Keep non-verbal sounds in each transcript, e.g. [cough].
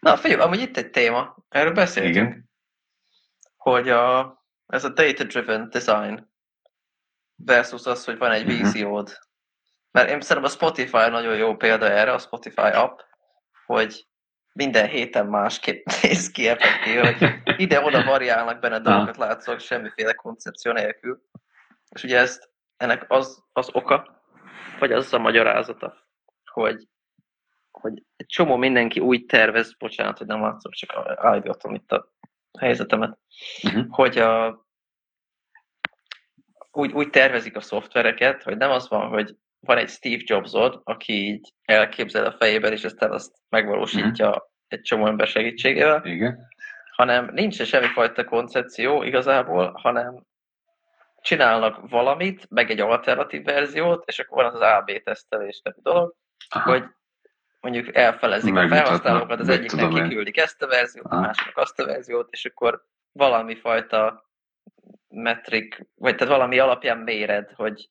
Na, figyelj, amúgy itt egy téma, erről beszéltünk, Igen. hogy a, ez a data-driven design versus az, hogy van egy Mhm. víziód. Mert én szerintem a Spotify nagyon jó példa erre, a Spotify app, hogy minden héten másképp [laughs] néz ki effektív, hogy ide-oda variálnak benne dolgokat, látszólag semmiféle koncepció nélkül. És ugye ezt, ennek az, az oka, vagy az a magyarázata, hogy, hogy egy csomó mindenki úgy tervez, bocsánat, hogy nem látszok, csak állítottam itt a helyzetemet, Mhm. hogy a, úgy, úgy tervezik a szoftvereket, hogy nem az van, hogy van egy Steve Jobsod, aki így elképzel a fejében, és aztán azt megvalósítja egy csomó ember segítségével, Igen. hanem nincs semmifajta koncepció igazából, hanem csinálnak valamit, meg egy alternatív verziót, és akkor van az AB tesztelés nevű dolog, Aha. hogy mondjuk elfelezik a felhasználókat, az egyiknek tudom én. kiküldik ezt a verziót, a másiknak azt a verziót, és akkor valami fajta metrik, vagy tehát valami alapján méred, hogy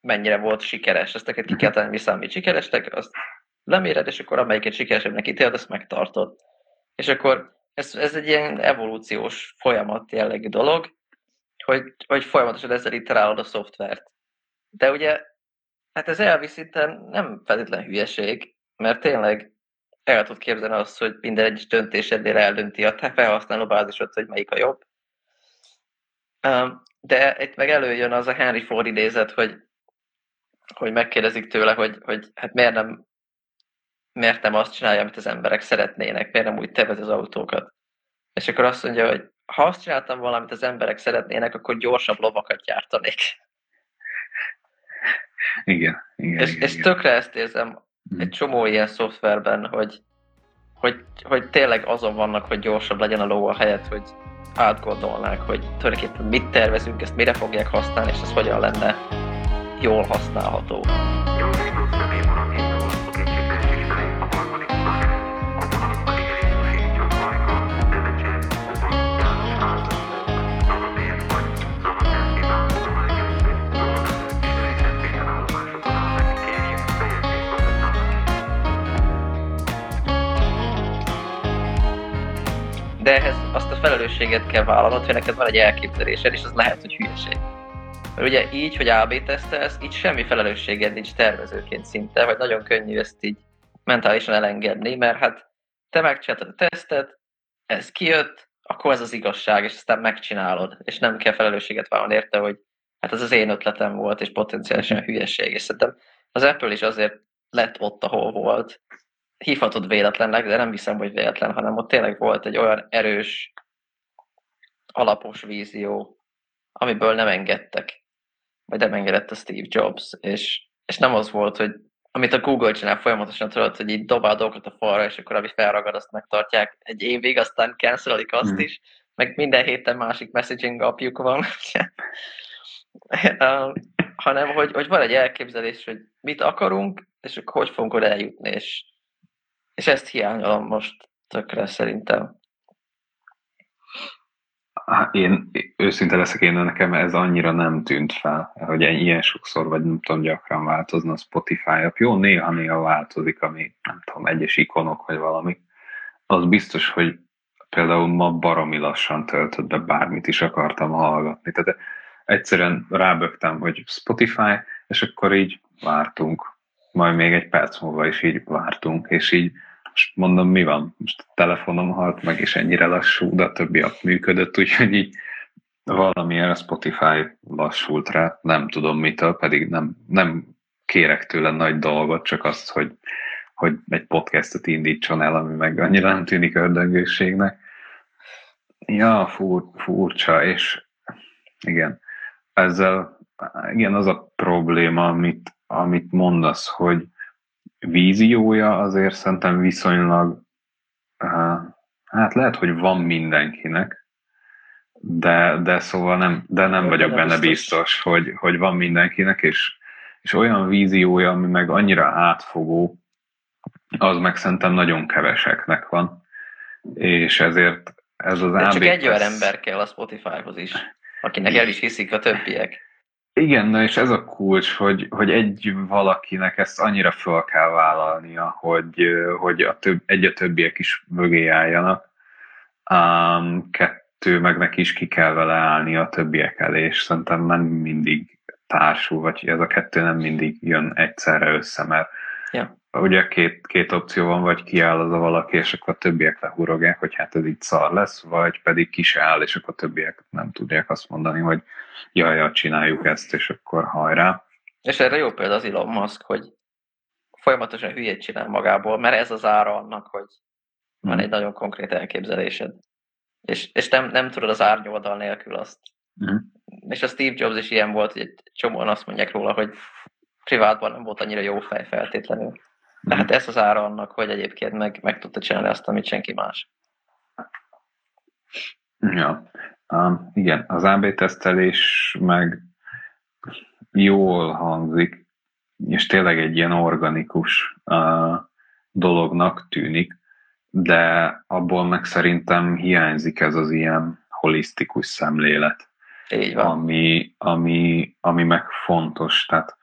mennyire volt sikeres. Ezt neked ki Mhm. kell tenni, mi számít sikeresnek, azt leméred, és akkor amelyiket sikeresebbnek ítéled, azt megtartod. És akkor ez, ez egy ilyen evolúciós folyamat jellegű dolog, hogy, hogy folyamatosan ezzel iterálod a szoftvert. De ugye, hát ez elvi szinten nem feltétlen hülyeség, mert tényleg el tudod képzelni azt, hogy minden egyes döntésednél eldönti a te felhasználó bázisod, hogy melyik a jobb. De itt meg előjön az a Henry Ford idézet, hogy, hogy megkérdezik tőle, hogy, hogy hát miért nem, miért nem azt csinálja, amit az emberek szeretnének, miért nem úgy tervez az autókat. És akkor azt mondja, hogy ha azt csináltam volna, amit az emberek szeretnének, akkor gyorsabb lovakat gyártanék. Igen. Igen. És, igen, és igen. tökre ezt érzem. Egy csomó ilyen szoftverben, hogy, hogy, hogy tényleg azon vannak, hogy gyorsabb legyen a ló a helyet, hogy átgondolnák, hogy tulajdonképpen mit tervezünk, ezt mire fogják használni, és ez hogyan lenne jól használható. Gyorsított felelősséget kell vállalnod, hogy neked van egy elképzelésed, és az lehet, hogy hülyeség. Mert ugye így, hogy AB tesztelsz, így semmi felelősséged nincs tervezőként szinte, vagy nagyon könnyű ezt így mentálisan elengedni, mert hát te megcsináltad a tesztet, ez kijött, akkor ez az igazság, és aztán megcsinálod, és nem kell felelősséget vállalni érte, hogy hát ez az én ötletem volt, és potenciálisan hülyeség. És szerintem az Apple is azért lett ott, ahol volt. Hívhatod véletlennek, de nem hiszem, hogy véletlen, hanem ott tényleg volt egy olyan erős, alapos vízió, amiből nem engedtek. Vagy nem engedett a Steve Jobs. És, és nem az volt, hogy amit a Google csinál folyamatosan, tudod, hogy így dobál dolgokat a falra, és akkor ami felragad, azt megtartják egy évig, aztán cancelik azt Mhm. is, meg minden héten másik messaging apjuk van. [laughs] Uh, hanem, hogy, hogy van egy elképzelés, hogy mit akarunk, és hogy fogunk oda eljutni, és, és ezt hiányolom most tökre szerintem. Há, Én őszinte leszek, én nekem ez annyira nem tűnt fel, hogy ilyen sokszor, vagy nem tudom, gyakran változna a Spotify app. Jó, néha-néha változik, ami nem tudom, egyes ikonok, vagy valami. Az biztos, hogy például ma baromi lassan töltött be bármit is akartam hallgatni. Tehát egyszerűen rábögtem, hogy Spotify, és akkor így vártunk. Majd még egy perc múlva is így vártunk, és így most mondom, mi van? Most a telefonom halt meg, és ennyire lassú, de a többi app működött, úgyhogy így valamilyen a Spotify lassult rá, nem tudom mitől, pedig nem, nem kérek tőle nagy dolgot, csak azt, hogy, hogy egy podcastot indítson el, ami meg annyira nem tűnik ördöngőségnek. Ja, fur, furcsa, és igen, ezzel igen, az a probléma, amit, amit mondasz, hogy víziója azért szerintem viszonylag, uh, hát lehet, hogy van mindenkinek, de, de szóval nem, de nem vagyok Benne benne biztos. biztos, hogy, hogy van mindenkinek, és, és olyan víziója, ami meg annyira átfogó, az meg szerintem nagyon keveseknek van, és ezért ez az De csak AB egy olyan ember kell a Spotify-hoz is, akinek el is hiszik a többiek. Igen, na és ez a kulcs, hogy, hogy egy valakinek ezt annyira föl kell vállalnia, hogy, hogy a több, egy a többiek is mögé álljanak, um, kettő meg neki is ki kell vele állni a többiek elé, és szerintem nem mindig társul, vagy ez a kettő nem mindig jön egyszerre össze, mert Ja. Ugye két, két opció van, vagy kiáll az a valaki, és akkor a többiek lehurogják, hogy hát ez így szar lesz, vagy pedig ki se áll, és akkor a többiek nem tudják azt mondani, hogy jaj, jaj, csináljuk ezt, és akkor hajrá. És erre jó példa az Elon Musk, hogy folyamatosan hülyét csinál magából, mert ez az ára annak, hogy van egy nagyon konkrét elképzelésed. És, és nem, nem tudod az árnyoldal nélkül azt. Mhm. És a Steve Jobs is ilyen volt, hogy egy csomóan azt mondják róla, hogy privátban nem volt annyira jó fej feltétlenül. De hát ez az ára annak, hogy egyébként meg, meg tudta csinálni azt, amit senki más. Ja, um, igen, az AB tesztelés meg jól hangzik, és tényleg egy ilyen organikus uh, dolognak tűnik, de abból meg szerintem hiányzik ez az ilyen holisztikus szemlélet, Így van. ami, ami, ami meg fontos. Tehát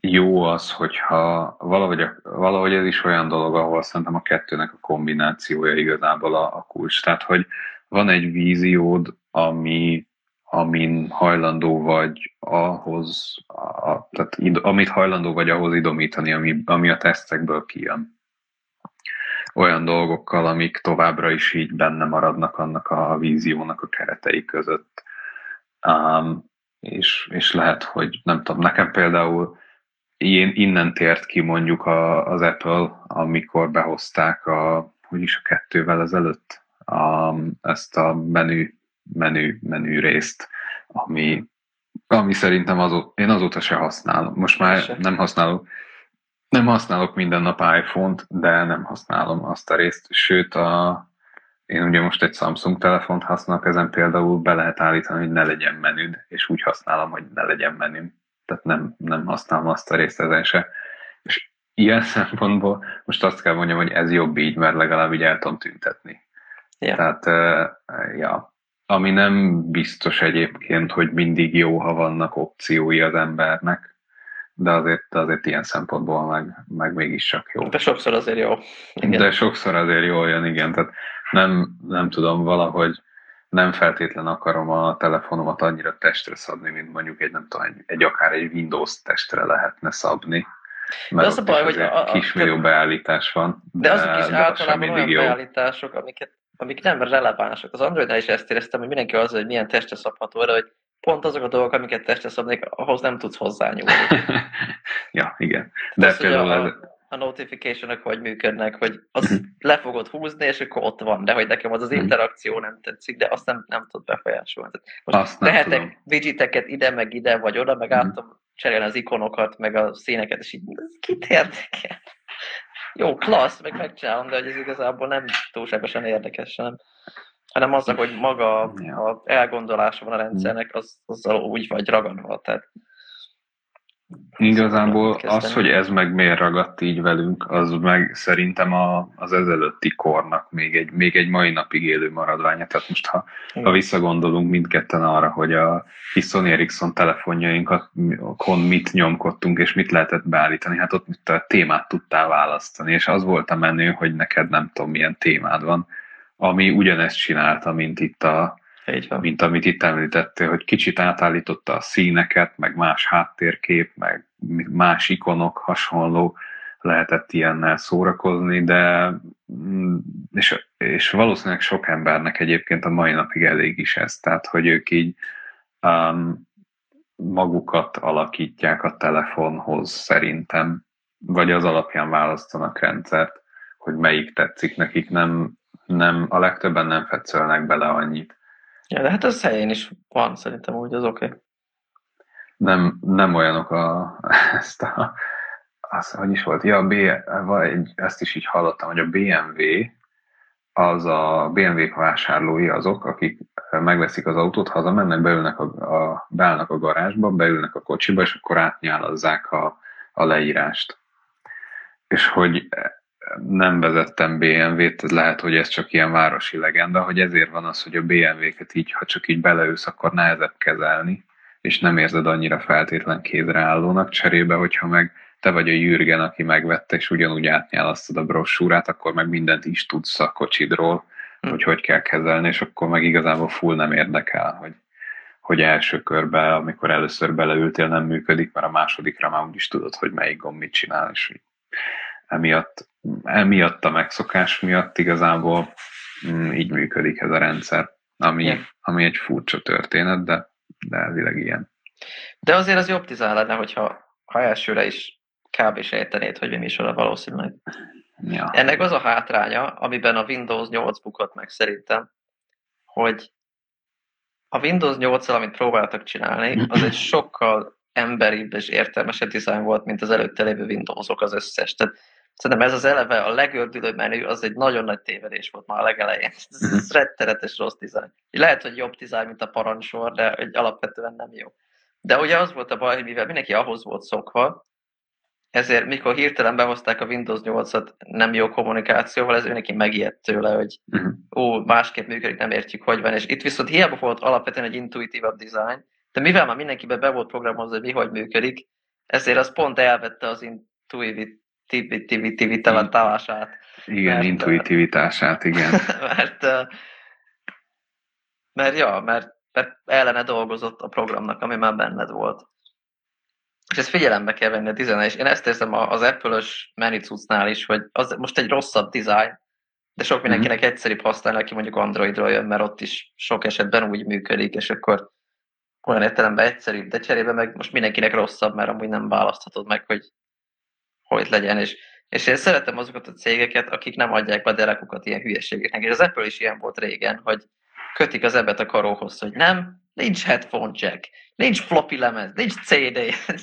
jó az, hogyha valahogy, valahogy ez is olyan dolog, ahol szerintem a kettőnek a kombinációja igazából a, a kulcs. Tehát, hogy van egy víziód, ami, amin hajlandó vagy ahhoz, a, tehát id, amit hajlandó vagy ahhoz idomítani, ami, ami a tesztekből kijön. Olyan dolgokkal, amik továbbra is így benne maradnak annak a víziónak a keretei között. Um, és, és lehet, hogy nem tudom, nekem például én innen tért ki mondjuk a, az Apple, amikor behozták a, hogy is a kettővel ezelőtt a, ezt a menü, menü, menü részt, ami, ami szerintem azó, én azóta se használom. Most már Se. nem használok, nem használok minden nap iPhone-t, de nem használom azt a részt. Sőt, a, én ugye most egy Samsung telefont használok, ezen például be lehet állítani, hogy ne legyen menüd, és úgy használom, hogy ne legyen menüm. Tehát nem, nem használom azt a részt ezen se. És ilyen [laughs] szempontból most azt kell mondjam, hogy ez jobb így, mert legalább így el tudom tüntetni. Ja. Tehát, uh, ja, ami nem biztos egyébként, hogy mindig jó, ha vannak opciói az embernek, de azért, de azért ilyen szempontból meg, meg mégis csak jó. De sokszor azért jó. Igen. De sokszor azért jól jön, igen. Tehát nem, nem tudom, valahogy nem feltétlen akarom a telefonomat annyira testre szabni, mint mondjuk egy, nem tudom, egy, akár egy Windows testre lehetne szabni. Mert az a baj, hogy a- a- kismillió beállítás van. De azok is az sem általában olyan mindig jó. beállítások, amiket, amik nem relevánsok. Az Androidnál is ezt éreztem, hogy mindenki az, hogy milyen testre szabható, de hogy pont azok a dolgok, amiket testre szabnék, ahhoz nem tudsz hozzányúlni. [laughs] ja, igen. De az, hogy például a, a notification hogy működnek, hogy az [clears throat] le fogod húzni, és akkor ott van, de hogy nekem az az Mhm. interakció nem tetszik, de azt nem, nem tud befolyásolni. Tehát Most Azt tehetek widgeteket ide, meg ide, vagy oda, meg át tudom cserélni az ikonokat, meg a színeket, és így kit érdekel? Jó, klassz, meg megcsinálom, de hogy ez igazából nem túlságosan érdekes, hanem, hanem az, hogy maga a elgondolása van a rendszernek, az, azzal úgy vagy ragadva. Tehát Igazából az, hogy ez meg miért ragadt így velünk, az meg szerintem a, az ezelőtti kornak még egy, még egy mai napig élő maradványa. Tehát most, ha, ha visszagondolunk mindketten arra, hogy a Sony Ericsson telefonjainkon mit nyomkodtunk, és mit lehetett beállítani, hát ott mit a témát tudtál választani, és az volt a menő, hogy neked nem tudom milyen témád van, ami ugyanezt csinálta, mint itt a, így van. mint amit itt említettél, hogy kicsit átállította a színeket, meg más háttérkép, meg más ikonok hasonló, lehetett ilyennel szórakozni, de mm, és, és valószínűleg sok embernek egyébként a mai napig elég is ez, tehát hogy ők így um, magukat alakítják a telefonhoz szerintem, vagy az alapján választanak rendszert, hogy melyik tetszik nekik, nem, nem, a legtöbben nem fetszölnek bele annyit. Ja, de hát ez helyén is van, szerintem úgy, az oké. Okay. nem, nem olyanok a, [laughs] ezt a, az, hogy is volt, ja, a B, vagy ezt is így hallottam, hogy a BMW, az a BMW vásárlói azok, akik megveszik az autót, hazamennek, beülnek a, a, beállnak a garázsba, beülnek a kocsiba, és akkor átnyálazzák a, a leírást. És hogy nem vezettem BMW-t, ez lehet, hogy ez csak ilyen városi legenda, hogy ezért van az, hogy a BMW-ket így, ha csak így beleülsz, akkor nehezebb kezelni, és nem érzed annyira feltétlen kézreállónak, cserébe, hogyha meg te vagy a Jürgen, aki megvette, és ugyanúgy átnyálasztod a brossúrát, akkor meg mindent is tudsz a kocsidról, Hm. hogy hogy kell kezelni, és akkor meg igazából full nem érdekel, hogy, hogy első körben, amikor először beleültél, nem működik, mert a másodikra már úgyis tudod, hogy melyik gomb mit csinál, és emiatt, emiatt a megszokás miatt igazából mm, így működik ez a rendszer, ami, Igen. ami egy furcsa történet, de, de elvileg ilyen. De azért az jobb design lenne, hogyha ha elsőre is kb. sejtenéd, hogy mi micsoda valószínűleg. Ja. Ennek az a hátránya, amiben a Windows 8 bukott meg szerintem, hogy a Windows 8 amit próbáltak csinálni, az egy sokkal emberibb és értelmesebb design volt, mint az előtte lévő Windowsok az összes. Tehát szerintem ez az eleve a legördülőbb menü, az egy nagyon nagy tévedés volt már a legelején. Ez, ez rettenetes rossz design. Lehet, hogy jobb design, mint a parancsor, de egy alapvetően nem jó. De ugye az volt a baj, hogy mivel mindenki ahhoz volt szokva, ezért mikor hirtelen behozták a Windows 8-at nem jó kommunikációval, ez mindenki megijedt tőle, hogy Mhm. ó, másképp működik, nem értjük, hogy van. És itt viszont hiába volt alapvetően egy intuitívabb design, de mivel már mindenkiben be volt programozva, hogy mi hogy működik, ezért az pont elvette az intuitivitálását. Igen, Mert, intuitivitását, igen. [laughs] mert, ö, mert, ja, mert, mert ellene dolgozott a programnak, ami már benned volt. És ezt figyelembe kell venni a dizájn, és én ezt érzem az Apple-ös menicucnál is, hogy az most egy rosszabb dizájn, de sok mindenkinek egyszerűbb használni, aki mondjuk Androidról jön, mert ott is sok esetben úgy működik, és akkor olyan értelemben egyszerűbb, de cserébe meg most mindenkinek rosszabb, mert amúgy nem választhatod meg, hogy hogy legyen, és, és én szeretem azokat a cégeket, akik nem adják be derekukat ilyen hülyeségeknek, és az Apple is ilyen volt régen, hogy kötik az ebet a karóhoz, hogy nem, nincs headphone jack, nincs floppy lemez, nincs CD,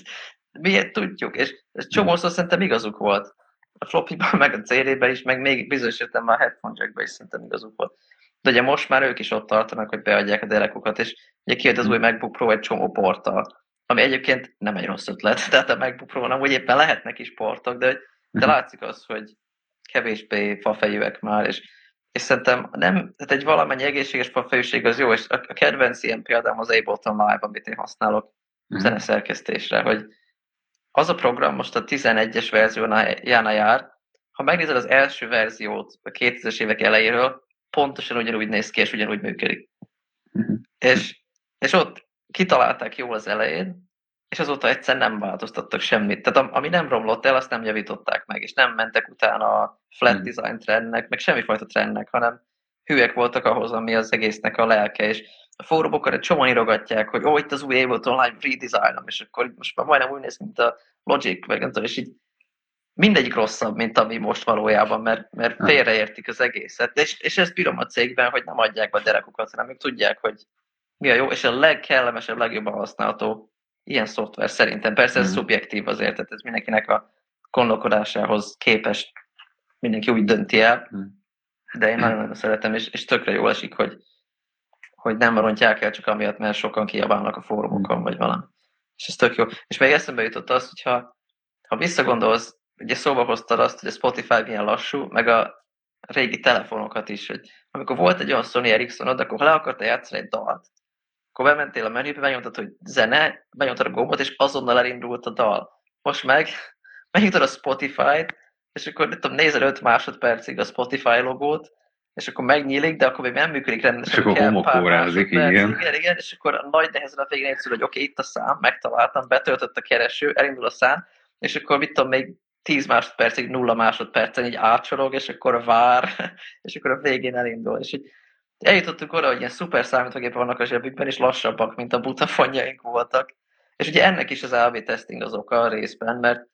[laughs] miért tudjuk, és ez csomószor szerintem igazuk volt. A floppy meg a CD-ben is, meg még bizonyos értelemben a headphone jackben is szerintem igazuk volt. De ugye most már ők is ott tartanak, hogy beadják a derekukat, és ugye kijött az új MacBook Pro egy csomó porttal, ami egyébként nem egy rossz ötlet, [laughs] tehát a MacBook Pro nem, úgy éppen lehetnek is portok, de, de Mhm. látszik az, hogy kevésbé fafejűek már, és, és szerintem nem, tehát egy valamennyi egészséges fafejűség az jó, és a, a kedvenc ilyen példám az Ableton Live, amit én használok Mhm. zeneszerkesztésre, hogy az a program most a 11-es verziójánál jár, ha megnézed az első verziót a 2000-es évek elejéről, pontosan ugyanúgy néz ki, és ugyanúgy működik. Mhm. És, és ott kitalálták jól az elején, és azóta egyszer nem változtattak semmit. Tehát am- ami nem romlott el, azt nem javították meg, és nem mentek utána a flat Mm. design trendnek, meg semmifajta trendnek, hanem hülyek voltak ahhoz, ami az egésznek a lelke, és a fórumokon egy csomóan írogatják, hogy ó, itt az új Ableton Live redesign és akkor itt most már majdnem úgy néz, mint a Logic, meg nem tudom, és így mindegyik rosszabb, mint ami most valójában, mert, mert Ah. félreértik az egészet. És, és ezt bírom a cégben, hogy nem adják be a derekukat, hanem ők tudják, hogy mi a jó, és a legkellemesebb, legjobban használható ilyen szoftver szerintem. Persze ez Mhm. szubjektív azért, tehát ez mindenkinek a gondolkodásához képest mindenki úgy dönti el, Mhm. de én nagyon-nagyon szeretem, és, és tökre jól esik, hogy, hogy nem rontják el csak amiatt, mert sokan kiabálnak a fórumokon, vagy valami. És ez tök jó. És még eszembe jutott az, hogyha ha visszagondolsz, ugye szóba hoztad azt, hogy a Spotify milyen lassú, meg a régi telefonokat is, hogy amikor volt egy olyan Sony Ericssonod, akkor ha le akarta játszani egy dalt, akkor bementél a menübe, megnyomtad, hogy zene, megnyomtad a gombot, és azonnal elindult a dal. Most meg [laughs] megnyitod a Spotify-t, és akkor nem tudom, nézel 5 másodpercig a Spotify logót, és akkor megnyílik, de akkor még nem működik rendesen. És akkor homokórázik, igen. igen. Igen, és akkor a nagy nehezen a végén egyszerű, hogy oké, okay, itt a szám, megtaláltam, betöltött a kereső, elindul a szám, és akkor mit tudom, még 10 másodpercig, nulla másodpercen így átsorog, és akkor vár, [laughs] és akkor a végén elindul. És így eljutottunk oda, hogy ilyen szuper számítógépek vannak a zsebükben, és lassabbak, mint a butafonjaink voltak. És ugye ennek is az AB testing az oka a részben, mert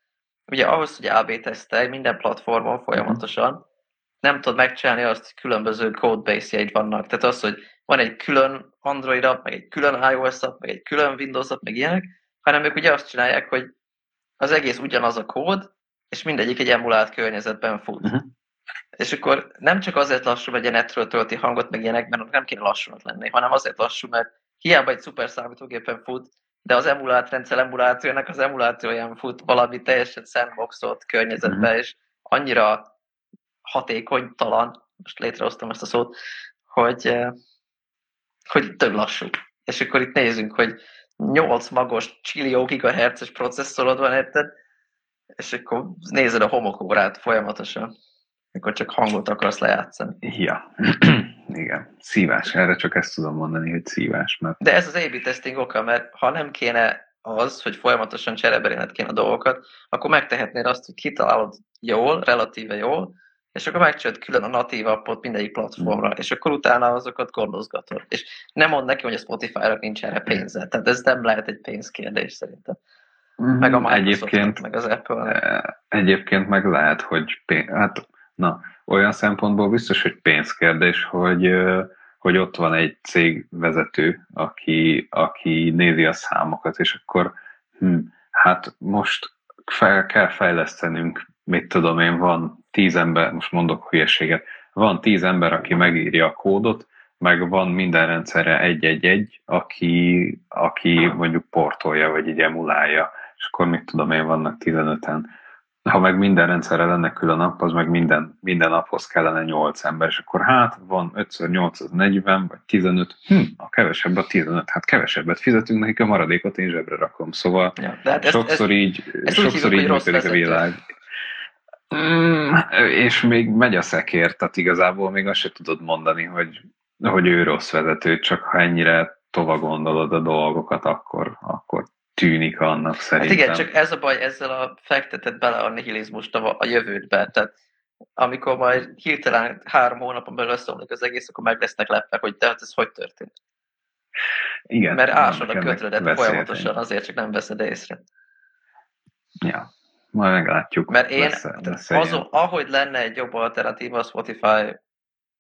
ugye ahhoz, hogy AB tesztelj minden platformon folyamatosan, nem tudod megcsinálni azt, hogy különböző codebase-jeid vannak. Tehát az, hogy van egy külön Android app, meg egy külön iOS app, meg egy külön Windows app, meg ilyenek, hanem ők ugye azt csinálják, hogy az egész ugyanaz a kód, és mindegyik egy emulált környezetben fut. Mhm. És akkor nem csak azért lassú, hogy a netről tölti hangot, meg ilyenek, mert nem kéne lassúnak lenni, hanem azért lassú, mert hiába egy szuper számítógépen fut, de az emulált rendszer emulációjának az emulációján fut valami teljesen sandboxolt környezetbe, Mhm. és annyira hatékonytalan, most létrehoztam ezt a szót, hogy, eh, hogy több lassú. És akkor itt nézzünk, hogy 8 magos csillió gigahertzes processzorod van, érted? És akkor nézed a homokórát folyamatosan, akkor csak hangot akarsz lejátszani. Ja, [clears throat] igen. Szívás. Erre csak ezt tudom mondani, hogy szívás, mert De ez az A-B testing oka, mert ha nem kéne az, hogy folyamatosan csereberélned kéne a dolgokat, akkor megtehetnéd azt, hogy kitalálod jól, relatíve jól, és akkor megcsinálod külön a natív appot mindegyik platformra, és akkor utána azokat gondozgatod. És nem mond neki, hogy a Spotify-ra nincs erre pénze. Tehát ez nem lehet egy pénzkérdés szerintem. Meg a Microsoft, egyébként, meg az Apple. eh, egyébként meg lehet, hogy pénz, hát na, olyan szempontból biztos, hogy pénzkérdés, hogy, hogy ott van egy cégvezető, aki, aki nézi a számokat, és akkor hm, hát most fel kell fejlesztenünk, mit tudom én, van tíz ember, most mondok hülyeséget, van tíz ember, aki megírja a kódot, meg van minden rendszerre egy-egy-egy, aki, aki mondjuk portolja, vagy így emulálja, és akkor mit tudom én, vannak 15-en. Ha meg minden rendszerre lenne külön nap, az meg minden, minden naphoz kellene 8 ember, és akkor hát van 5x8 az 40, vagy 15, hm, a kevesebb a 15, hát kevesebbet fizetünk nekik, a maradékot én zsebre rakom. Szóval Ja, de hát sokszor ezt, így, ezt sokszor hívjuk, így működik a világ. Mm, és még megy a szekér, tehát igazából még azt se tudod mondani, hogy, hogy ő rossz vezető, csak ha ennyire tova gondolod a dolgokat, akkor, akkor tűnik annak hát szerintem. igen, csak ez a baj, ezzel a fektetett bele a nihilizmust a, a jövődbe. Tehát amikor majd hirtelen három hónapon belül összeomlik az egész, akkor meg lesznek lepve, hogy de hát ez hogy történt. igen, Mert ásod a veszélye folyamatosan, azért csak nem veszed észre. Ja, majd meglátjuk. Mert én, lesz, tehát lesz azon, ahogy lenne egy jobb alternatíva a Spotify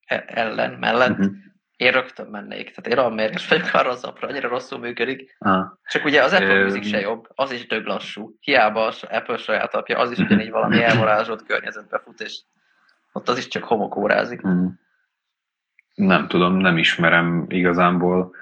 e- ellen, mellett, uh-huh. Én rögtön mennék. Tehát én olyan mérges vagyok arra az apra, annyira rosszul működik. ah, Csak ugye az Apple Music se jobb, az is dög lassú. Hiába az Apple saját apja, az is [laughs] ugyanígy valami elvarázsolt környezetbe fut, és ott az is csak homokórázik. mm. Nem tudom, nem ismerem igazából.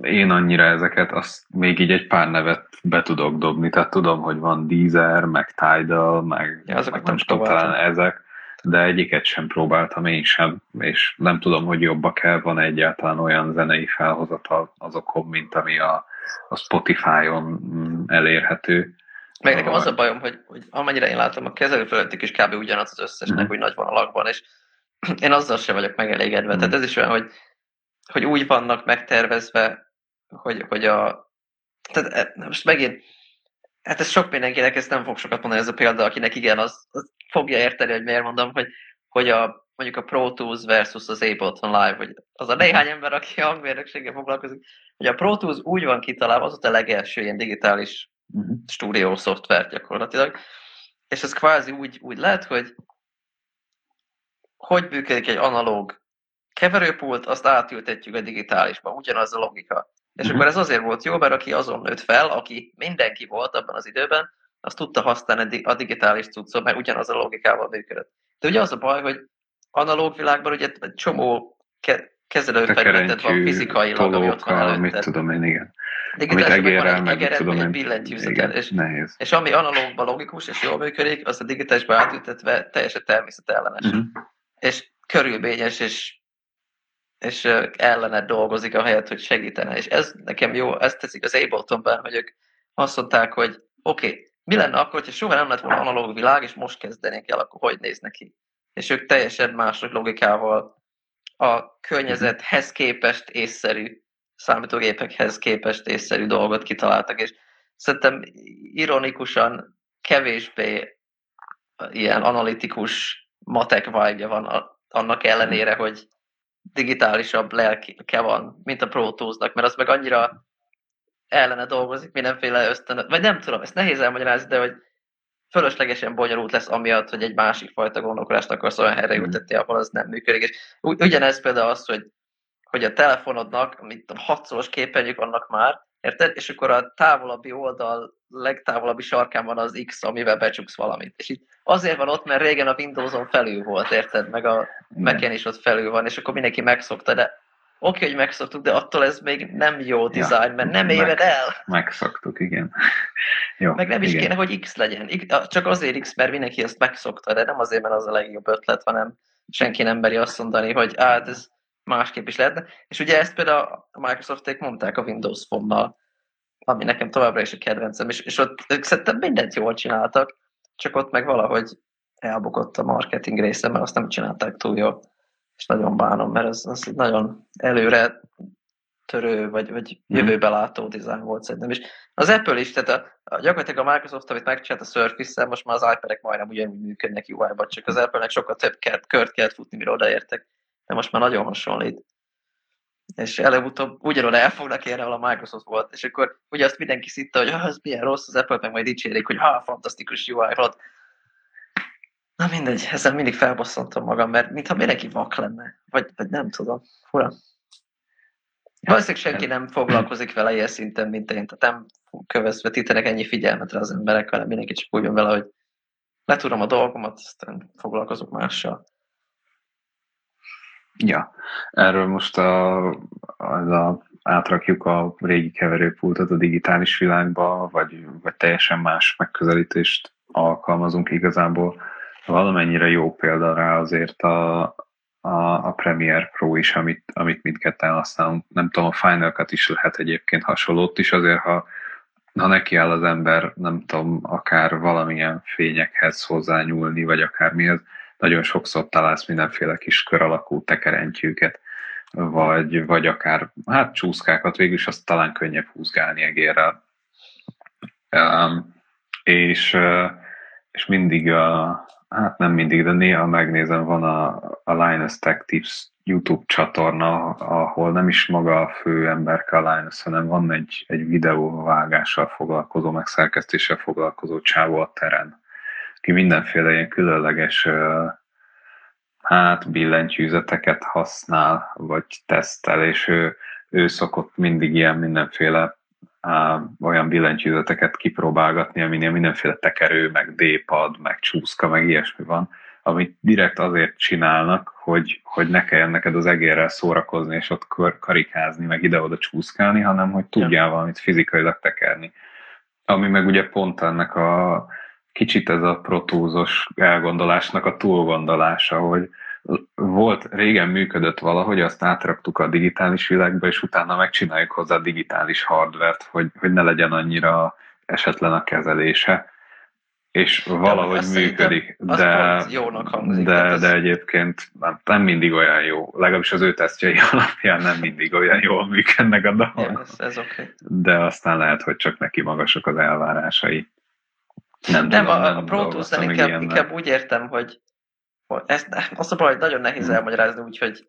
Én annyira ezeket, azt még így egy pár nevet be tudok dobni, tehát tudom, hogy van Deezer, meg Tidal, meg, Ja, meg nem tudom, talán ezek, de egyiket sem próbáltam én sem, és nem tudom, hogy jobbak-e, van egyáltalán olyan zenei felhozatal azokon, mint ami a, a Spotify-on mm, elérhető. Meg nekem az a bajom, hogy, hogy amennyire én látom, a kezelő fölöttük is kb. ugyanaz az összesnek, Mhm. hogy nagy vonalakban, és [clears throat] én azzal sem vagyok megelégedve. Tehát ez is olyan, hogy, hogy úgy vannak megtervezve, hogy, hogy a... Tehát e- most megint, hát ez sok mindenkinek, ezt nem fog sokat mondani ez a példa, akinek igen, az, az fogja érteni, hogy miért mondom, hogy, hogy a, mondjuk a Pro Tools versus az Ableton Live, hogy az a néhány ember, aki hangmérnökséggel foglalkozik, hogy a Pro Tools úgy van kitalálva, az ott a legelső ilyen digitális Uh-huh. stúdió szoftvert gyakorlatilag, és ez kvázi úgy, úgy lehet, hogy hogy működik egy analóg keverőpult, azt átültetjük a digitálisba, ugyanaz a logika. És Mhm. akkor ez azért volt jó, mert aki azon nőtt fel, aki mindenki volt abban az időben, az tudta használni a di- a digitális cuccot, mert ugyanaz a logikával működött. De ugye az a baj, hogy analóg világban ugye egy csomó ke- kezelőfelületed van fizikailag, ami ott van tolókkal, mit előtted. tudom én, igen. Amit Digitálisban egérrel, egy meg mit egered, tudom én. billentyűzeted, Igen, és nehéz. és ami analógban logikus és jól működik, az a digitálisba átültetve teljesen természetellenes. Uh-huh. És körülményes, és, és ö, ellene dolgozik a helyet, hogy segítene. És ez nekem jó, ezt teszik az Abletonben, hogy ők azt mondták, hogy oké, okay, mi lenne akkor, hogyha soha nem lett volna analóg világ, és most kezdenék el, akkor hogy néz neki? És ők teljesen más logikával a környezethez képest észszerű, számítógépekhez képest észszerű dolgot kitaláltak, és szerintem ironikusan kevésbé ilyen analitikus matek vibe van annak ellenére, hogy digitálisabb lelke van, mint a Pro Tools-nak, mert az meg annyira ellene dolgozik mindenféle ösztönöt, vagy nem tudom, ezt nehéz elmagyarázni, de hogy fölöslegesen bonyolult lesz amiatt, hogy egy másik fajta gondolkodást akarsz olyan helyre ültetni, ahol az nem működik. És ugy- ugyanez például az, hogy, hogy a telefonodnak, amit a hatszoros képernyők vannak már, érted? És akkor a távolabbi oldal legtávolabbi sarkán van az X, amivel becsuksz valamit. És így azért van ott, mert régen a Windows-on felül volt, érted? Meg a Mac-en is ott felül van, és akkor mindenki megszokta, de oké, hogy megszoktuk, de attól ez még nem jó design, mert nem meg- éred el. Megszoktuk, igen. [laughs] Jó, Meg nem is igen. kéne, hogy X legyen. Csak azért X, mert mindenki ezt megszokta, de nem azért, mert az a legjobb ötlet, hanem senki nem meri azt mondani, hogy hát ez másképp is lehetne. És ugye ezt például a Microsofték mondták a Windows Phone-nal, ami nekem továbbra is a kedvencem, és, és ott ők szerintem mindent jól csináltak, csak ott meg valahogy elbukott a marketing része, mert azt nem csinálták túl jól. És nagyon bánom, mert ez, az egy nagyon előre törő, vagy, vagy Mhm. jövőbe látó dizájn volt szerintem. És az Apple is, tehát a, a, gyakorlatilag a Microsoft, amit megcsinált a Surface-szel, most már az iPad-ek majdnem ugyanúgy működnek UI-ban, csak az Apple-nek sokkal több kert, kört kellett futni, mire odaértek, de most már nagyon hasonlít. És előbb-utóbb ugyanoda el fognak érni, ahol a Microsoft volt, és akkor ugye azt mindenki szitta, hogy ah, ez milyen rossz, az Apple meg majd dicsérik, hogy ha, fantasztikus UI volt. Na mindegy, ezzel mindig felbosszantom magam, mert mintha mindenki vak lenne, vagy, vagy nem tudom, fura. Valószínűleg senki nem foglalkozik vele ilyen szinten, mint én, tehát nem közvetítenek ennyi figyelmet rá az emberek, hanem mindenki csak úgy vele, hogy letúrom a dolgomat, aztán foglalkozok mással. Ja, erről most a, az a, átrakjuk a régi keverőpultot a digitális világba, vagy, vagy teljesen más megközelítést alkalmazunk igazából. Valamennyire jó példa rá azért a, a, a Premiere Pro is, amit, amit mindketten használunk. Nem tudom, a Final Cut is lehet egyébként hasonlót is, azért ha, ha neki áll az ember, nem tudom, akár valamilyen fényekhez hozzányúlni, vagy akármihez, nagyon sokszor találsz mindenféle kis kör alakú tekerentyűket, vagy, vagy akár hát csúszkákat, végül is azt talán könnyebb húzgálni egérrel. Um, és, és mindig a, hát nem mindig, de néha megnézem, van a, a Linus Tech Tips YouTube csatorna, ahol nem is maga a fő emberke a Linus, hanem van egy, egy videóvágással foglalkozó, meg szerkesztéssel foglalkozó csávó a teren, aki mindenféle ilyen különleges hát billentyűzeteket használ, vagy tesztel, és ő, ő szokott mindig ilyen mindenféle á, olyan billentyűzeteket kipróbálgatni, aminél mindenféle tekerő, meg D-pad, meg csúszka, meg ilyesmi van, amit direkt azért csinálnak, hogy, hogy ne kelljen neked az egérrel szórakozni, és ott kar- karikázni, meg ide-oda csúszkálni, hanem hogy tudjál valamit fizikailag tekerni. Ami meg ugye pont ennek a kicsit ez a protúzos elgondolásnak a túlgondolása, hogy volt, régen működött valahogy, azt átraktuk a digitális világba, és utána megcsináljuk hozzá digitális hardvert, hogy, hogy ne legyen annyira esetlen a kezelése. És valahogy azt működik, de, jónak hangzik, de, ez- de egyébként nem, nem mindig olyan jó. Legalábbis az ő tesztjei [laughs] alapján nem mindig olyan jól működnek a Ja, dolgok. ez, ez oké. Okay. De aztán lehet, hogy csak neki magasok az elvárásai. Nem, Nem, tudom, a, a Pro Tools-nál dolgoztam még inkább, inkább úgy értem, hogy, hogy ez, az a baj, hogy nagyon nehéz Hmm. elmagyarázni, úgyhogy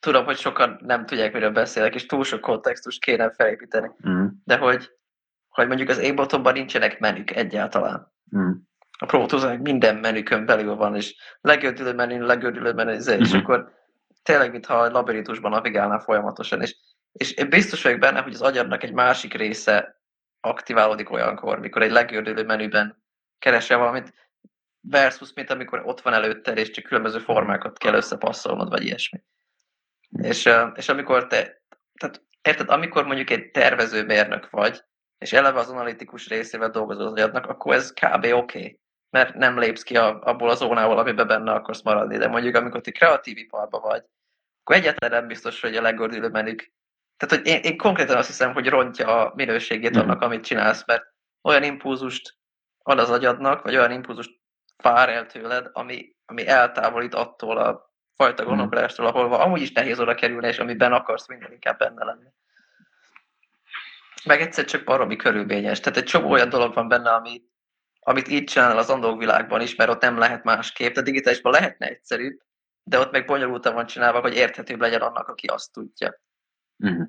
tudom, hogy sokan nem tudják, miről beszélek, és túl sok kontextust kéne felépíteni. Mm, De hogy, hogy mondjuk az Abletonban nincsenek menük egyáltalán. mm, A Pro tools minden menükön belül van, és legördülő menü, legördülő menü, izé, és Mhm. akkor tényleg, mintha a labirintusban navigálnál folyamatosan, és, és én biztos vagyok benne, hogy az agyadnak egy másik része aktiválódik olyankor, mikor egy legördülő menüben keresel valamit, versus, mint amikor ott van előtted, és csak különböző formákat kell összepasszolnod, vagy ilyesmi. És, és amikor te, tehát érted, amikor mondjuk egy tervező mérnök vagy, és eleve az analitikus részével dolgozol az agyadnak, akkor ez kb. oké. Okay. Mert nem lépsz ki a, abból a zónából, amiben benne akarsz maradni. De mondjuk, amikor ti kreatív iparban vagy, akkor egyáltalán nem biztos, hogy a legördülő menük. Tehát, hogy én, én konkrétan azt hiszem, hogy rontja a minőségét Mhm. annak, amit csinálsz, mert olyan impulzust ad az agyadnak, vagy olyan impulzust vár el tőled, ami, ami eltávolít attól a fajta Mhm. gondolkodástól, ahol amúgy is nehéz oda kerülni, és amiben akarsz minden inkább benne lenni. Meg egyszer csak baromi körülményes. Tehát egy csomó olyan dolog van benne, ami, amit így csinál az andóg világban is, mert ott nem lehet másképp. A digitálisban lehetne egyszerűbb, de ott meg bonyolultan van csinálva, hogy érthetőbb legyen annak, aki azt tudja. mm.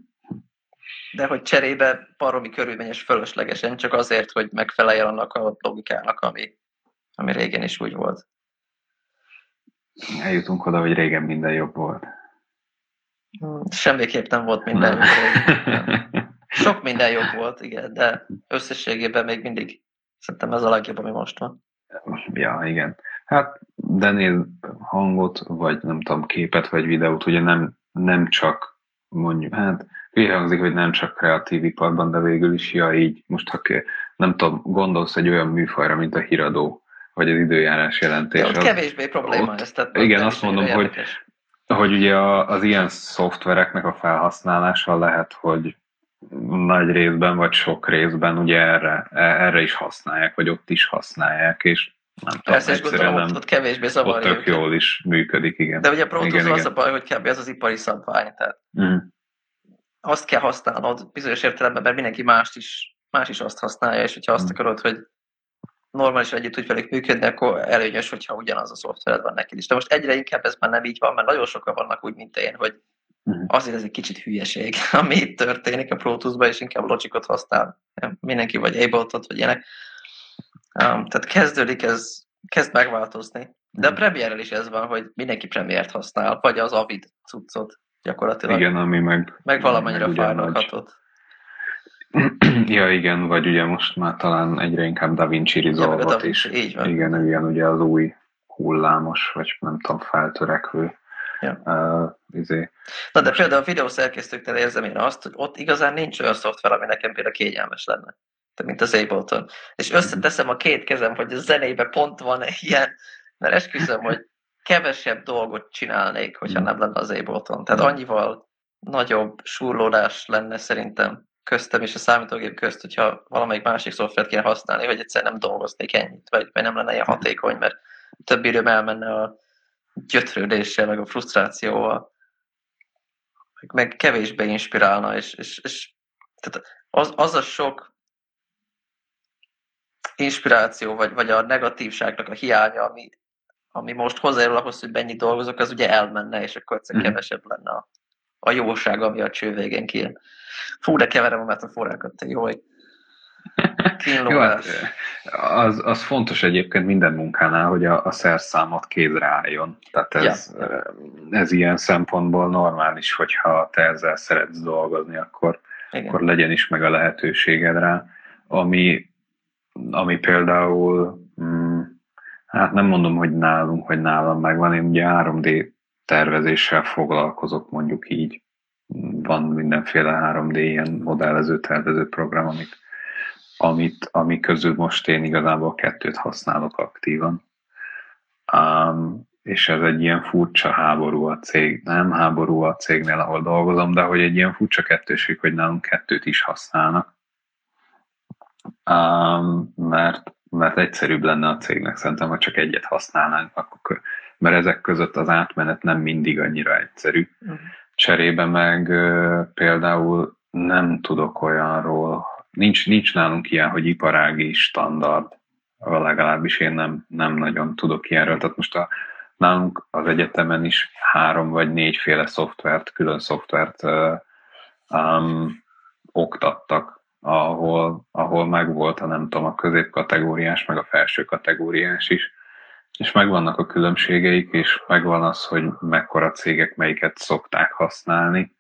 De hogy cserébe baromi körülményes fölöslegesen, csak azért, hogy megfeleljen annak a logikának, ami, ami régen is úgy volt. Eljutunk oda, hogy régen minden jobb volt. Hmm, Semmiképp nem volt minden jobb. Sok minden jobb volt, igen, de összességében még mindig szerintem ez a legjobb, ami most van. ja, igen. Hát, de nézd, hangot, vagy nem tudom, képet, vagy videót, ugye nem, nem csak mondjuk, hát hülye hangzik, hogy nem csak kreatív iparban, de végül is, ja így, most ha nem tudom, gondolsz egy olyan műfajra, mint a híradó, vagy az időjárás jelentés. De ott az- kevésbé probléma ott- ez. Tehát igen, azt mondom, hogy- érdekes. hogy ugye az ilyen szoftvereknek a felhasználása lehet, hogy nagy részben, vagy sok részben ugye erre, erre is használják, vagy ott is használják, és nem tudom, Persze, és gondolom, nem, ott, ott kevésbé ott zavarja tök őket. jól is működik, igen. De ugye a Pro Igen, Tools az igen. a baj, hogy kb. ez az ipari szabvány, tehát Mm. Azt kell használnod bizonyos értelemben, mert mindenki mást is, más is azt használja, és hogyha azt Mm. akarod, hogy normálisan együtt tudj velük működni, akkor előnyös, hogyha ugyanaz a szoftvered van neked is. De most egyre inkább ez már nem így van, mert nagyon sokan vannak úgy, mint én, hogy Mhm. azért ez egy kicsit hülyeség, [laughs] ami itt történik a Pro Tools-ban, és inkább Logicot használ. Mindenki vagy Ableton-t, vagy ilyenek. Um, tehát kezdődik ez, kezd megváltozni. De a Mhm. Premiere-rel is ez van, hogy mindenki Premiere-t használ, vagy az Avid cuccot gyakorlatilag. Igen, ami meg... Meg valamennyire meg fájnolhatott. [clears throat] Ja, igen, vagy ugye most már talán egyre inkább Da Vinci Ja, Resolve-ot DaVinci, is. így van. Igen, igen, ugye az új hullámos, vagy nem tudom, feltörekvő Ja. uh, izé. Na de például a videószerkesztőknél érzem én azt, hogy ott igazán nincs olyan szoftver, ami nekem például kényelmes lenne. Mint az Ableton. És összeteszem a két kezem, hogy a zenébe pont van ilyen, mert esküszöm, hogy kevesebb dolgot csinálnék, hogyha nem lenne az Ableton. Tehát annyival nagyobb surlódás lenne szerintem köztem és a számítógép közt, hogyha valamelyik másik szoftvert kéne használni, hogy egyszer nem dolgoznék ennyit, vagy, vagy nem lenne ilyen hatékony, mert több időm elmenne a gyötrődéssel, meg a frusztrációval, meg, meg kevésbé inspirálna, és, és, és tehát az, az a sok inspiráció, vagy, vagy a negatívságnak a hiánya, ami, ami most hozzájárul ahhoz, hogy mennyit dolgozok, az ugye elmenne, és akkor egyszer Mhm. kevesebb lenne a, a jóság, ami a cső végén kijön. Fú, de keverem a metaforákat, te jó, hogy Jó, hát, az, az fontos egyébként minden munkánál, hogy a, a szerszámot kézre álljon. Tehát ez, Ja. ez ilyen szempontból normális, hogyha te ezzel szeretsz dolgozni, akkor, Igen. akkor legyen is meg a lehetőséged rá. Ami, ami például, hát nem mondom, hogy nálunk, hogy nálam megvan, én ugye 3D tervezéssel foglalkozok, mondjuk így. Van mindenféle 3D ilyen modellező, tervező program, amit, amit, ami közül most én igazából kettőt használok aktívan. Um, és ez egy ilyen furcsa háború a cég, nem háború a cégnél, ahol dolgozom, de hogy egy ilyen furcsa kettőség, hogy nálunk kettőt is használnak. Um, mert, mert egyszerűbb lenne a cégnek szerintem, ha csak egyet használnánk, akkor, mert ezek között az átmenet nem mindig annyira egyszerű. Mhm. Cserébe meg például nem tudok olyanról, nincs, nincs nálunk ilyen, hogy iparági standard, legalábbis én nem, nem nagyon tudok ilyenről. Tehát most a, nálunk az egyetemen is három vagy négyféle szoftvert, külön szoftvert um, oktattak, ahol, ahol megvolt a nem tudom, a középkategóriás, meg a felső kategóriás is, és megvannak a különbségeik, és megvan az, hogy mekkora cégek melyiket szokták használni,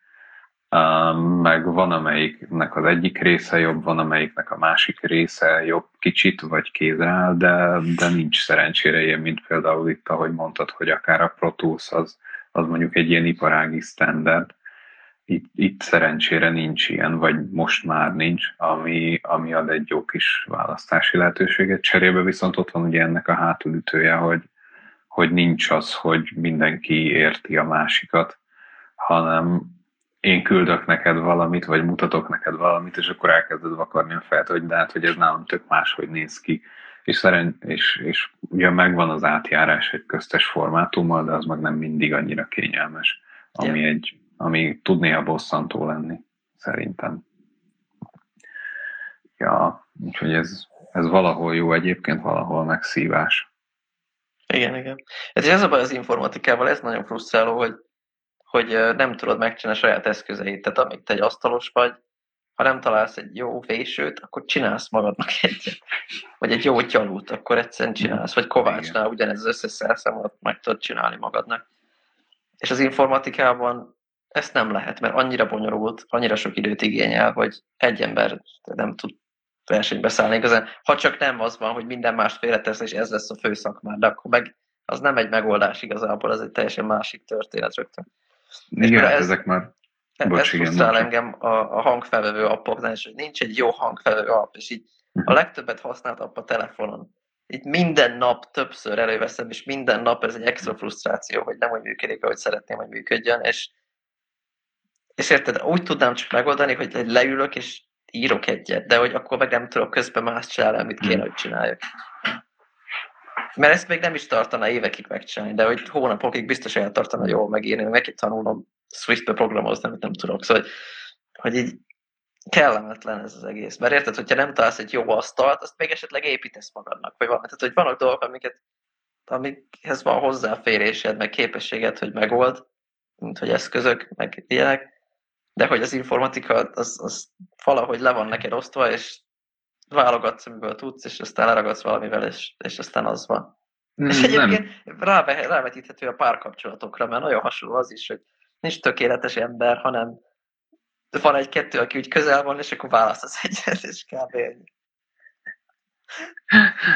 meg van, amelyiknek az egyik része jobb, van, amelyiknek a másik része jobb kicsit, vagy kézre de, de nincs szerencsére ilyen, mint például itt, ahogy mondtad, hogy akár a Pro Tools az, az mondjuk egy ilyen iparági standard. Itt, itt szerencsére nincs ilyen, vagy most már nincs, ami, ami ad egy jó kis választási lehetőséget. Cserébe viszont ott van ugye ennek a hátulütője, hogy, hogy nincs az, hogy mindenki érti a másikat, hanem én küldök neked valamit, vagy mutatok neked valamit, és akkor elkezded vakarni a fejt, hogy de hát, hogy ez nálam tök máshogy néz ki. És, szeren, és, és ugye megvan az átjárás egy köztes formátummal, de az meg nem mindig annyira kényelmes, ami, Ja. egy, ami tud néha bosszantó lenni, szerintem. Ja, úgyhogy ez, ez valahol jó egyébként, valahol megszívás. Igen, igen. Ez, ez a baj az informatikával, ez nagyon frusztráló, hogy, hogy nem tudod megcsinálni a saját eszközeit. Tehát amíg te egy asztalos vagy, ha nem találsz egy jó vésőt, akkor csinálsz magadnak egyet. Vagy egy jó gyalút, akkor egyszerűen csinálsz. Vagy Kovácsnál ugyanez az összes szerszámot meg tudod csinálni magadnak. És az informatikában ezt nem lehet, mert annyira bonyolult, annyira sok időt igényel, hogy egy ember nem tud versenybe szállni igazán. Ha csak nem az van, hogy minden mást félretesz, és ez lesz a fő szakmád, de akkor meg az nem egy megoldás igazából, az egy teljesen másik történet rögtön. Igen, például hát ez- ezek már Ez Bocs, igen, frusztrál engem a, a hangfelvevő appoknál, és hogy nincs egy jó hangfelvevő app, és így Mhm. a legtöbbet használt app a telefonon. Itt minden nap többször előveszem, és minden nap ez egy extra frusztráció, hogy nem úgy működik, ahogy szeretném, hogy működjön, és, és érted, úgy tudnám csak megoldani, hogy leülök, és írok egyet, de hogy akkor meg nem tudok közben más csinálni, amit kéne, Hmm. hogy csináljak. Mert ezt még nem is tartana évekig megcsinálni, de hogy hónapokig biztos eltartana jól megírni, meg neki tanulnom Swift-be programozni, amit nem tudok. Szóval, hogy, hogy így kellemetlen ez az egész. Mert érted, hogyha nem találsz egy jó asztalt, azt még esetleg építesz magadnak, vagy valami. Tehát, hogy vannak dolgok, amiket, amikhez van hozzáférésed, meg képességed, hogy megold, mint hogy eszközök, meg ilyenek, de hogy az informatika, az, az valahogy le van neked osztva, és válogatsz, amiből tudsz, és aztán leragadsz valamivel, és, és aztán az van. És Mm, nem, egyébként ráve, rávetíthető a párkapcsolatokra, mert nagyon hasonló az is, hogy nincs tökéletes ember, hanem van egy-kettő, aki úgy közel van, és akkor választasz egyet, és kb.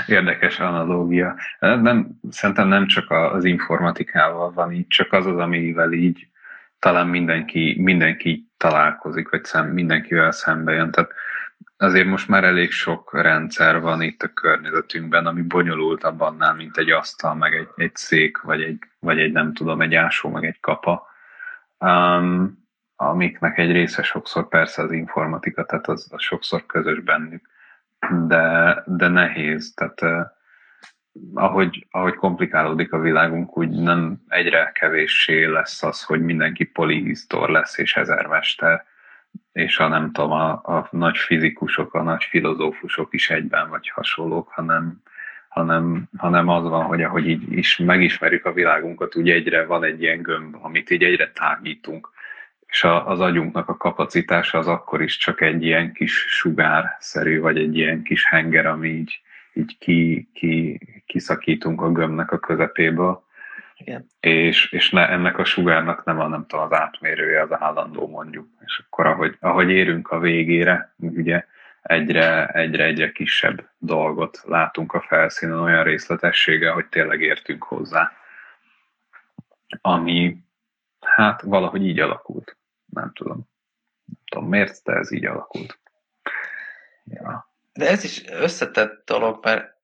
Érdekes analógia. Nem, szerintem nem csak az informatikával van így, csak az az, amivel így talán mindenki, mindenki találkozik, vagy szem, mindenkivel szembe jön. Tehát azért most már elég sok rendszer van itt a környezetünkben, ami bonyolultabb annál, mint egy asztal, meg egy, egy szék, vagy egy, vagy egy nem tudom, egy ásó, meg egy kapa. Um, amiknek egy része sokszor persze az informatika, tehát az, az sokszor közös bennük, de, de nehéz. Tehát ahogy, ahogy komplikálódik a világunk, úgy nem egyre kevéssé lesz az, hogy mindenki polihisztor lesz és ezermester, és a nem tudom, a, a nagy fizikusok, a nagy filozófusok is egyben vagy hasonlók, hanem, hanem, hanem az van, hogy ahogy így is megismerjük a világunkat, úgy egyre van egy ilyen gömb, amit így egyre tágítunk, és az agyunknak a kapacitása az akkor is csak egy ilyen kis sugárszerű, vagy egy ilyen kis henger, ami így, így ki, ki, kiszakítunk a gömbnek a közepéből, Igen. és, és ne, ennek a sugárnak nem a, nem tudom, az átmérője az állandó mondjuk. És akkor ahogy, ahogy érünk a végére, ugye egyre, egyre, egyre kisebb dolgot látunk a felszínen, olyan részletessége, hogy tényleg értünk hozzá. Ami hát valahogy így alakult. Nem tudom. Nem tudom miért, de ez így alakult. Ja. De ez is összetett dolog, mert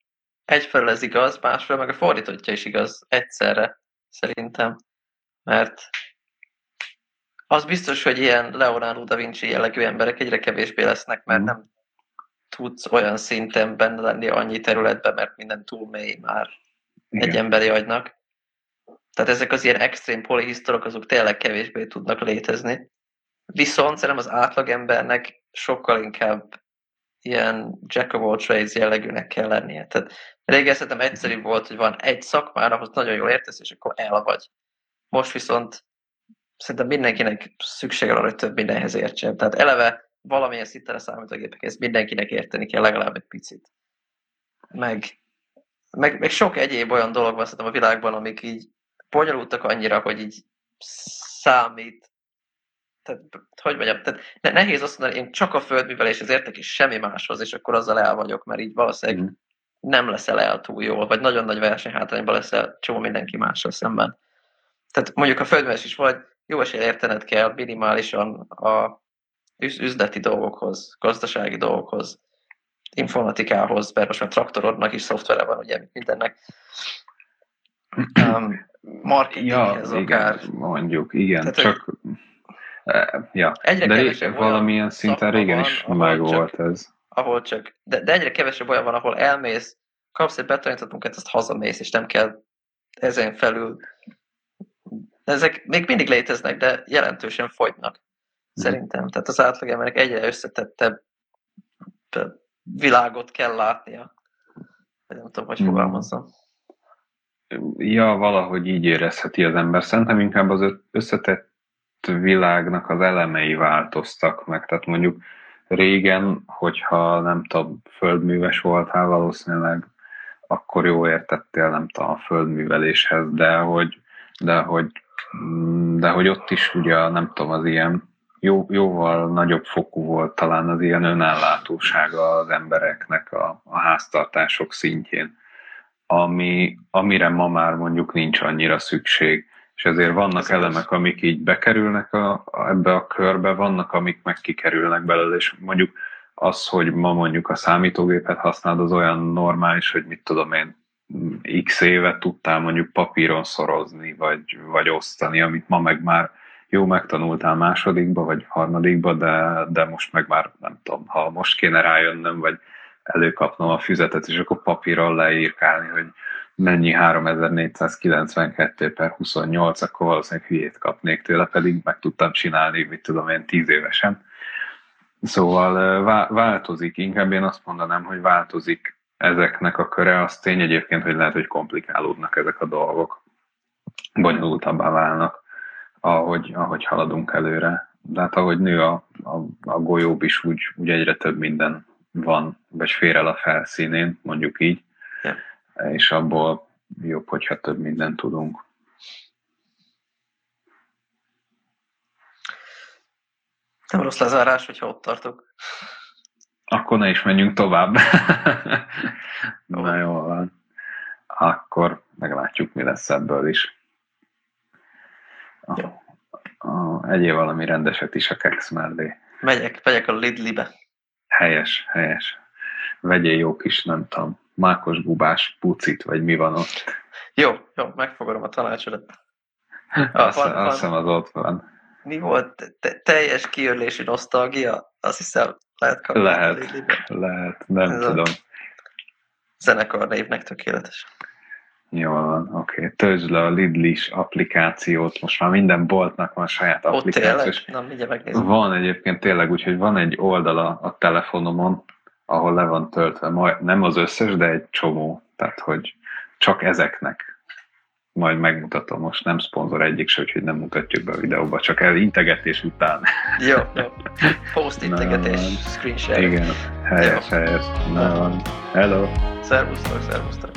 egyfelől ez igaz, másfelől meg a fordítottja is igaz egyszerre, szerintem. Mert az biztos, hogy ilyen Leonardo da Vinci jellegű emberek egyre kevésbé lesznek, mert nem tudsz olyan szinten benne lenni annyi területben, mert minden túl mély már Igen. egy emberi agynak. Tehát ezek az ilyen extrém polihisztorok, azok tényleg kevésbé tudnak létezni. Viszont szerintem az átlagembernek sokkal inkább ilyen jack of all trades jellegűnek kell lennie. Tehát régen szerintem egyszerű volt, hogy van egy szakmára, ahhoz nagyon jól értesz, és akkor el vagy. Most viszont szerintem mindenkinek szüksége van, hogy több mindenhez értsen. Tehát eleve valamilyen szinten a számítógépekhez mindenkinek érteni kell legalább egy picit. Meg, meg, meg sok egyéb olyan dolog van szerintem a világban, amik így bonyolultak annyira, hogy így számít. Tehát, hogy mondjam, tehát ne- nehéz azt mondani, én csak a földműveléshez értek, és semmi máshoz, és akkor azzal el vagyok, mert így valószínűleg Mhm. nem leszel el túl jól, vagy nagyon nagy versenyhátrányban leszel csomó mindenki mással szemben. Tehát mondjuk a földművelés is vagy, jó esélye értened kell minimálisan a üz- üzleti dolgokhoz, gazdasági dolgokhoz, informatikához, mert most már traktorodnak is szoftvere van, ugye, mindennek. [clears throat] Um, marketinghez Ja, akár. igen, mondjuk, igen, Tehát, csak eh, ja, Egyre de kevesebb valamilyen szinten régen van, is meg volt ez. ahol csak, de, de egyre kevesebb olyan van, ahol elmész, kapsz egy betanított munkát, azt hazamész, és nem kell ezen felül. Ezek még mindig léteznek, de jelentősen fogynak, szerintem. Tehát az átlagembernek egyre összetettebb világot kell látnia. Nem tudom, hogy Mhm. fogalmazzam. Ja, valahogy így érezheti az ember. Szerintem inkább az összetett világnak az elemei változtak meg. Tehát mondjuk régen, hogyha nem tudom, földműves voltál valószínűleg, akkor jó értettél, nem tudom, a földműveléshez, de hogy, de hogy, de hogy ott is ugye, nem tudom, az ilyen jó, jóval nagyobb fokú volt talán az ilyen önellátósága az embereknek a, a háztartások szintjén ami, amire ma már mondjuk nincs annyira szükség. És ezért vannak igaz. elemek, amik így bekerülnek a, ebbe a körbe, vannak, amik meg kikerülnek belőle, és mondjuk az, hogy ma mondjuk a számítógépet használod, az olyan normális, hogy mit tudom én, x éve tudtál mondjuk papíron szorozni, vagy, vagy osztani, amit ma meg már jó, megtanultál másodikba, vagy harmadikba, de, de most meg már nem tudom, ha most kéne rájönnöm, vagy előkapnom a füzetet, és akkor papírral leírkálni, hogy mennyi 3492 per 28, akkor valószínűleg hülyét kapnék tőle, pedig meg tudtam csinálni, mit tudom én, 10 évesen. Szóval változik, inkább én azt mondanám, hogy változik ezeknek a köre, az tény egyébként, hogy lehet, hogy komplikálódnak ezek a dolgok, bonyolultabbá válnak, ahogy, ahogy haladunk előre. De hát ahogy nő a, a, a golyóbb is, úgy, úgy egyre több minden van, vagy fér el a felszínén, mondjuk így, Ja. És abból jobb, hogyha több mindent tudunk. Nem rossz lezárás, hogyha ott tartok. Akkor ne is menjünk tovább. [laughs] Na jó van. Akkor meglátjuk, mi lesz ebből is. Jó. Egyél valami rendeset is a kex mellé. Megyek, megyek a Lidlibe. Helyes, helyes. Vegyél jó kis, nem tudom, mákos bubás pucit, vagy mi van ott. Jó, jó, megfogadom a tanácsodat. [laughs] Azt, van- azt hiszem az ott van. Mi volt? Te- teljes kiörlési nosztalgia? Azt hiszem, lehet kapni a Lehet. Lehet, nem Ez a- tudom. Zenekar névnek tökéletes. Jó van, oké. Okay. Töltsd le a Lidlis applikációt, most már minden boltnak van saját Ott applikáció. tényleg? Na, mindjárt megnézem. Van egyébként tényleg úgy, hogy van egy oldala a telefonomon, ahol le van töltve, majd nem az összes, de egy csomó. Tehát, hogy csak ezeknek. Majd megmutatom, most nem szponzor egyik se, úgyhogy nem mutatjuk be a videóba, csak el integetés után. Jó, jó. Post integetés, van. screen share. Igen, helyes, helyes. Na. Hello! Szervusztok, szervusztok.